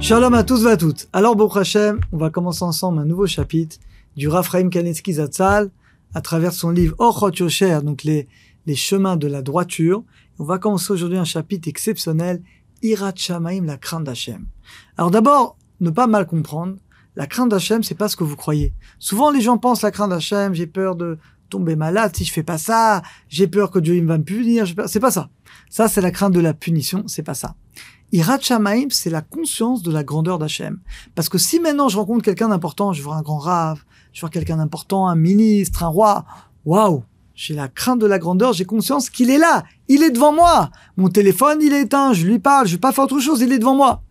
Shalom à tous et à toutes. Alors, Baruch Hashem, on va commencer ensemble un nouveau chapitre du Raphaim Kanetsky Zatzal à travers son livre Orchot Yosher, donc les, les chemins de la droiture. On va commencer aujourd'hui un chapitre exceptionnel, Irat Shamaim, la crainte d'Hachem. Alors d'abord, ne pas mal comprendre, la crainte d'Hachem, c'est pas ce que vous croyez. Souvent, les gens pensent la crainte d'Hachem, j'ai peur de tomber malade si je fais pas ça, j'ai peur que Dieu il va me punir, c'est pas ça. Ça, c'est la crainte de la punition, c'est pas ça. Irat Shamaim, c'est la conscience de la grandeur d'Hachem. Parce que si maintenant je rencontre quelqu'un d'important, je vois un grand rave, je vois quelqu'un d'important, un ministre, un roi, waouh, j'ai la crainte de la grandeur, j'ai conscience qu'il est là, il est devant moi. Mon téléphone, il est éteint, je lui parle, je vais pas faire autre chose, il est devant moi.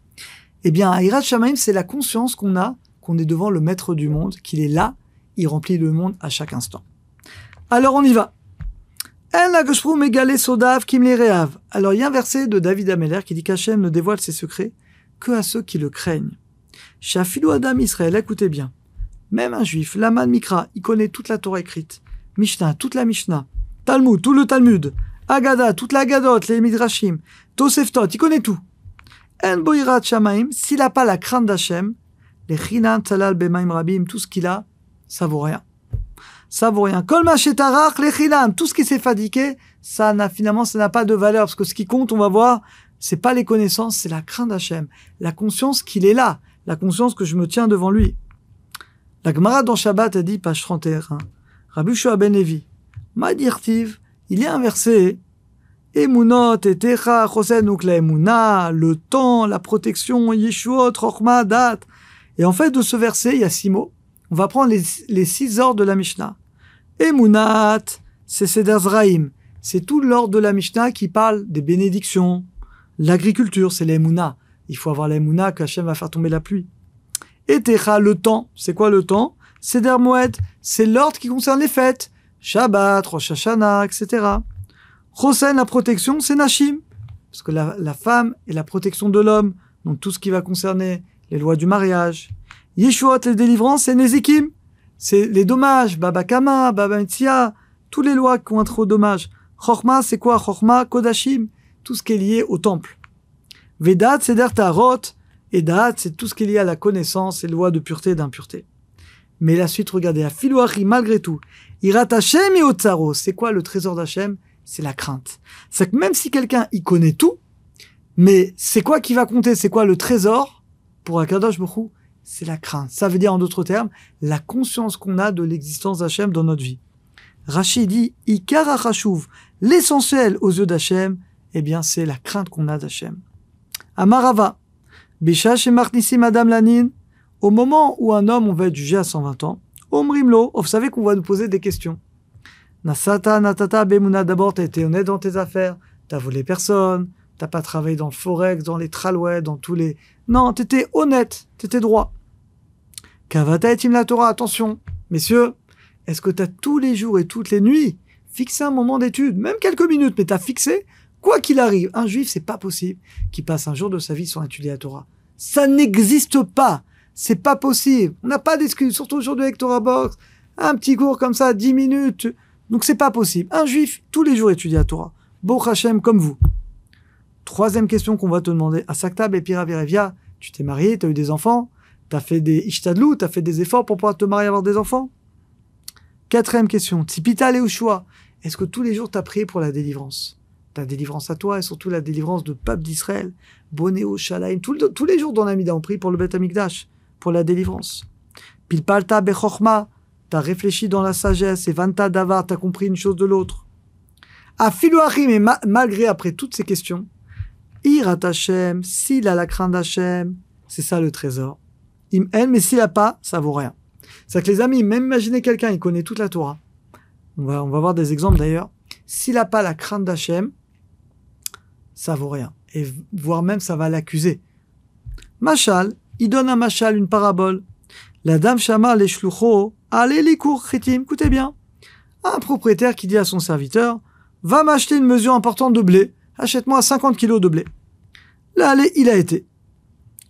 Eh bien, Irat Shamaim, c'est la conscience qu'on a, qu'on est devant le maître du monde, qu'il est là, il remplit le monde à chaque instant. Alors on y va. Alors il y a un verset de David Ameller qui dit qu'Hachem ne dévoile ses secrets que à ceux qui le craignent. Shafilou Adam Israël, écoutez bien. Même un juif, Laman Mikra, il connaît toute la Torah écrite. Mishnah, toute la Mishnah. Talmud, tout le Talmud. Agada, toute la Gadot, les Midrashim. Toseftot, il connaît tout. En Boirat Shamaim, s'il n'a pas la crainte d'Hachem, les Chinan Talal Bemaim Rabim, tout ce qu'il a, ça vaut rien ça vaut rien. Kol les tout ce qui s'est fatigué, ça n'a finalement ça n'a pas de valeur parce que ce qui compte, on va voir, c'est pas les connaissances, c'est la crainte d'Hachem, la conscience qu'il est là, la conscience que je me tiens devant lui. La Gemara dans Shabbat a dit page 31. Rabbi Shua ben Levi, Madirtiv, il y a un verset Emunot et Techa donc la le temps, la protection, Yeshuot, Rochma, Dat. Et en fait, de ce verset, il y a six mots. On va prendre les, les six ordres de la Mishnah. Emunat, c'est Seder Zraim. C'est tout l'ordre de la Mishnah qui parle des bénédictions. L'agriculture, c'est l'Emuna. Il faut avoir l'Emuna qu'Hachem va faire tomber la pluie. Et Techa, le temps. C'est quoi le temps? Seder Moed, c'est l'ordre qui concerne les fêtes. Shabbat, Rosh Hashanah, etc. Chosen, la protection, c'est Nashim. Parce que la, la femme est la protection de l'homme. Donc tout ce qui va concerner les lois du mariage. Yeshuot, les délivrances, c'est Nezikim c'est les dommages, Baba Kama, Baba Metzia, tous les lois qui ont un trop dommage. Chorma, c'est quoi Chorma, Kodashim, tout ce qui est lié au temple. Vedat, c'est Tarot, et Dat, c'est tout ce qui est lié à la connaissance et lois de pureté et d'impureté. Mais la suite, regardez, à Filouachi, malgré tout, Irat Hashem et Otsaro, c'est quoi le trésor d'Hachem? C'est la crainte. C'est que même si quelqu'un y connaît tout, mais c'est quoi qui va compter? C'est quoi le trésor? Pour Akadosh Baruch c'est la crainte. Ça veut dire en d'autres termes la conscience qu'on a de l'existence d'Hachem dans notre vie. Rachid dit Ikara l'essentiel aux yeux d'Hachem, eh bien c'est la crainte qu'on a d'Hachem. Amarava, Bishash et Marnissi Madame Lanin, au moment où un homme on va être jugé à 120 ans, Omrimlo, vous savez qu'on va nous poser des questions. Nasata, Natata, Bemuna, d'abord t'as été honnête dans tes affaires, t'as volé personne, t'as pas travaillé dans le forex, dans les tralouets, dans tous les... Non, t'étais honnête, t'étais droit. Kavata et la Torah, attention, messieurs, est-ce que tu as tous les jours et toutes les nuits fixé un moment d'étude, même quelques minutes, mais tu as fixé, quoi qu'il arrive, un juif, c'est pas possible qu'il passe un jour de sa vie sans étudier la Torah. Ça n'existe pas. C'est pas possible. On n'a pas d'excuse, surtout aujourd'hui avec Torah Box. Un petit cours comme ça, 10 minutes. Donc c'est pas possible. Un juif, tous les jours étudie la Torah. Bo Hashem comme vous. Troisième question qu'on va te demander. À Saktab et Pira tu t'es marié, tu as eu des enfants? T'as fait des ishtadlou, t'as fait des efforts pour pouvoir te marier et avoir des enfants? Quatrième question. Tipita choix Est-ce que tous les jours t'as prié pour la délivrance? Ta délivrance à toi et surtout la délivrance de peuple d'Israël. Bonéo, Shalaim. Tous les jours dans l'Amida, on prie pour le Beth Amikdash, pour la délivrance. Pilpalta Bechorma. T'as réfléchi dans la sagesse et Vanta Davar, t'as compris une chose de l'autre. Afilouachim, et malgré après toutes ces questions, Irat Hashem, s'il a la crainte d'Hachem, c'est ça le trésor mais s'il n'a pas, ça vaut rien. C'est que les amis, même imaginez quelqu'un, il connaît toute la Torah. On va, on va voir des exemples d'ailleurs. S'il n'a pas la crainte d'Hachem, ça vaut rien. Et voire même, ça va l'accuser. Machal, il donne à Machal une parabole. La dame Shama les allez les cours, khitim, écoutez bien. Un propriétaire qui dit à son serviteur, va m'acheter une mesure importante de blé, achète-moi 50 kilos de blé. Là, allez, il a été.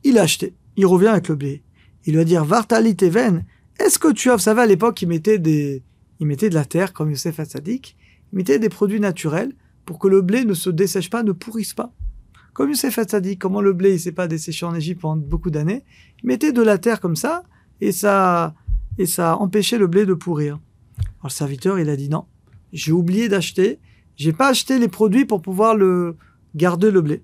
Il a acheté. Il revient avec le blé il va dire Vartali Teven, est-ce que tu as, vous savez, à l'époque, il mettait des, il de la terre, comme Youssef Hassadik, il mettait des produits naturels pour que le blé ne se dessèche pas, ne pourrisse pas. Comme Youssef Hatzadi, comment le blé, il s'est pas desséché en Égypte pendant beaucoup d'années, il mettait de la terre comme ça, et ça, et ça empêchait le blé de pourrir. Alors le serviteur, il a dit non, j'ai oublié d'acheter, j'ai pas acheté les produits pour pouvoir le garder le blé.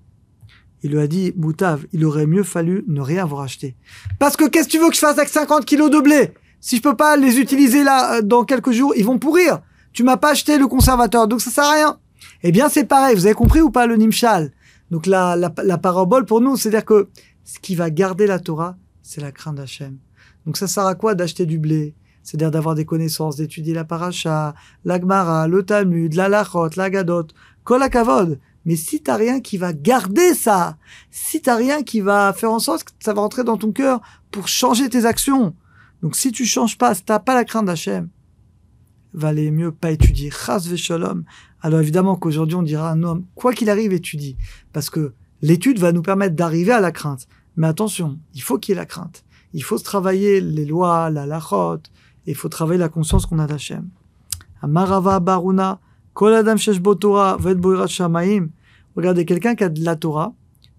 Il lui a dit, Moutav, il aurait mieux fallu ne rien avoir acheté. Parce que qu'est-ce que tu veux que je fasse avec 50 kilos de blé? Si je peux pas les utiliser là euh, dans quelques jours, ils vont pourrir. Tu m'as pas acheté le conservateur, donc ça sert à rien. Eh bien, c'est pareil. Vous avez compris ou pas le Nimshal? Donc la, la, la parabole pour nous, c'est-à-dire que ce qui va garder la Torah, c'est la crainte d'Hachem. Donc ça sert à quoi d'acheter du blé? C'est-à-dire d'avoir des connaissances, d'étudier la paracha, l'agmara, le Talmud, la lachot, la gadot, kol mais si t'as rien qui va garder ça, si t'as rien qui va faire en sorte que ça va rentrer dans ton cœur pour changer tes actions, donc si tu changes pas, si t'as pas la crainte d'Hachem, valait mieux pas étudier. Chas shalom. Alors évidemment qu'aujourd'hui on dira à un homme, quoi qu'il arrive, étudie. Parce que l'étude va nous permettre d'arriver à la crainte. Mais attention, il faut qu'il y ait la crainte. Il faut se travailler les lois, la lachot, et il faut travailler la conscience qu'on a d'Hachem. Amarava baruna. Regardez quelqu'un qui a de la Torah,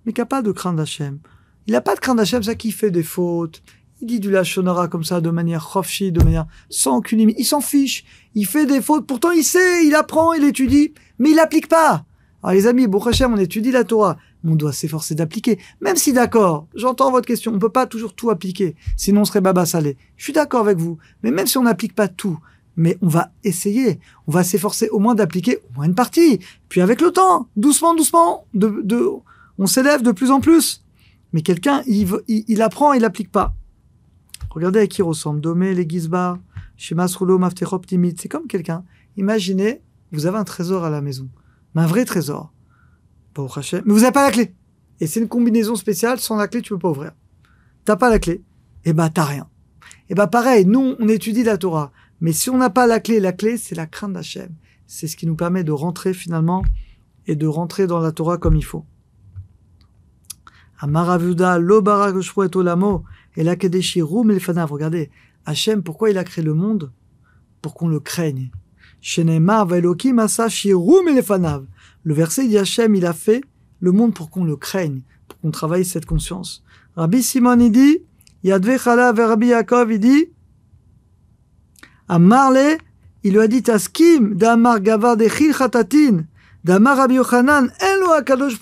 mais qui n'a pas de crainte d'Hachem. Il n'a pas de crainte d'Hachem, ça qui fait des fautes. Il dit du lachonara comme ça, de manière chofchi, de manière sans aucune limite. Il s'en fiche. Il fait des fautes. Pourtant, il sait, il apprend, il étudie, mais il n'applique pas. Alors, les amis, bon Hachem, on étudie la Torah. on doit s'efforcer d'appliquer. Même si d'accord, j'entends votre question, on peut pas toujours tout appliquer. Sinon, on serait baba salé. Je suis d'accord avec vous. Mais même si on n'applique pas tout, mais on va essayer, on va s'efforcer au moins d'appliquer au moins une partie. Puis avec le temps, doucement, doucement, de, de, on s'élève de plus en plus. Mais quelqu'un, il, il, apprend, il n'applique pas. Regardez à qui ressemble. Domé, les Gizbar, Shemas Roulo, Timid. C'est comme quelqu'un. Imaginez, vous avez un trésor à la maison. Mais un vrai trésor. Mais vous n'avez pas la clé. Et c'est une combinaison spéciale. Sans la clé, tu peux pas ouvrir. T'as pas la clé. Et eh bah, ben, t'as rien. Et bah, pareil, nous, on étudie la Torah. Mais si on n'a pas la clé, la clé, c'est la crainte d'Hachem. C'est ce qui nous permet de rentrer finalement et de rentrer dans la Torah comme il faut. Amaravuda, lo et la Regardez, Hachem, pourquoi il a créé le monde? Pour qu'on le craigne. Le verset dit Hachem, il a fait le monde pour qu'on le craigne, pour qu'on travaille cette conscience. Rabbi Simon, il dit, Yadve Chala Rabbi Yaakov, il dit, à Marley, il lui a dit Taskim, d'Amar Gavar de d'Amar Rabbi Yochanan, Elo Akadosh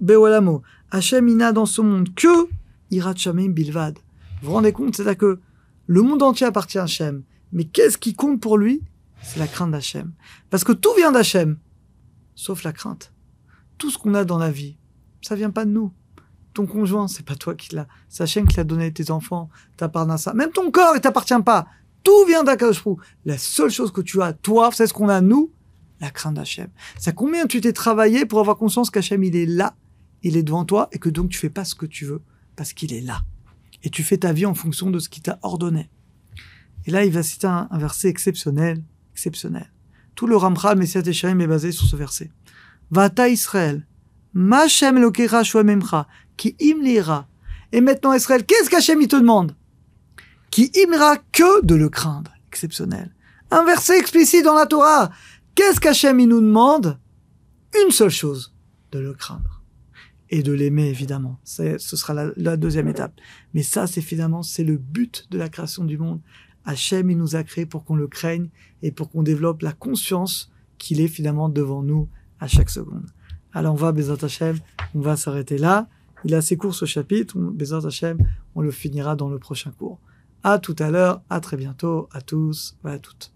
Bewalamo. Hachem, il n'a dans ce monde que Irat Bilvad. Vous vous rendez compte, c'est-à-dire que le monde entier appartient à Hachem. Mais qu'est-ce qui compte pour lui? C'est la crainte d'Hachem. Parce que tout vient d'Hachem, sauf la crainte. Tout ce qu'on a dans la vie, ça vient pas de nous. Ton conjoint, c'est pas toi qui l'a. C'est Hachem qui l'a donné à tes enfants, ta ça. Même ton corps, il t'appartient pas. Tout vient d'Akadosh La seule chose que tu as, toi, c'est ce qu'on a, nous, la crainte d'Hachem. C'est combien tu t'es travaillé pour avoir conscience qu'Hachem, il est là, il est devant toi, et que donc tu fais pas ce que tu veux, parce qu'il est là. Et tu fais ta vie en fonction de ce qu'il t'a ordonné. Et là, il va citer un, verset exceptionnel, exceptionnel. Tout le Ramchal, Messias Eshaim est basé sur ce verset. Vata Israël, Machem lokera memcha, qui imlira. Et maintenant, Israël, qu'est-ce qu'Hachem, il te demande? Qui imera que de le craindre. Exceptionnel. Un verset explicite dans la Torah. Qu'est-ce qu'Hachem nous demande? Une seule chose, de le craindre. Et de l'aimer, évidemment. ce sera la, deuxième étape. Mais ça, c'est finalement, c'est le but de la création du monde. Hachem, il nous a créé pour qu'on le craigne et pour qu'on développe la conscience qu'il est finalement devant nous à chaque seconde. Alors on va, Bézat Hachem, on va s'arrêter là. Il a assez court ce chapitre. Bézat Hachem, on le finira dans le prochain cours. À tout à l'heure, à très bientôt, à tous, à toutes.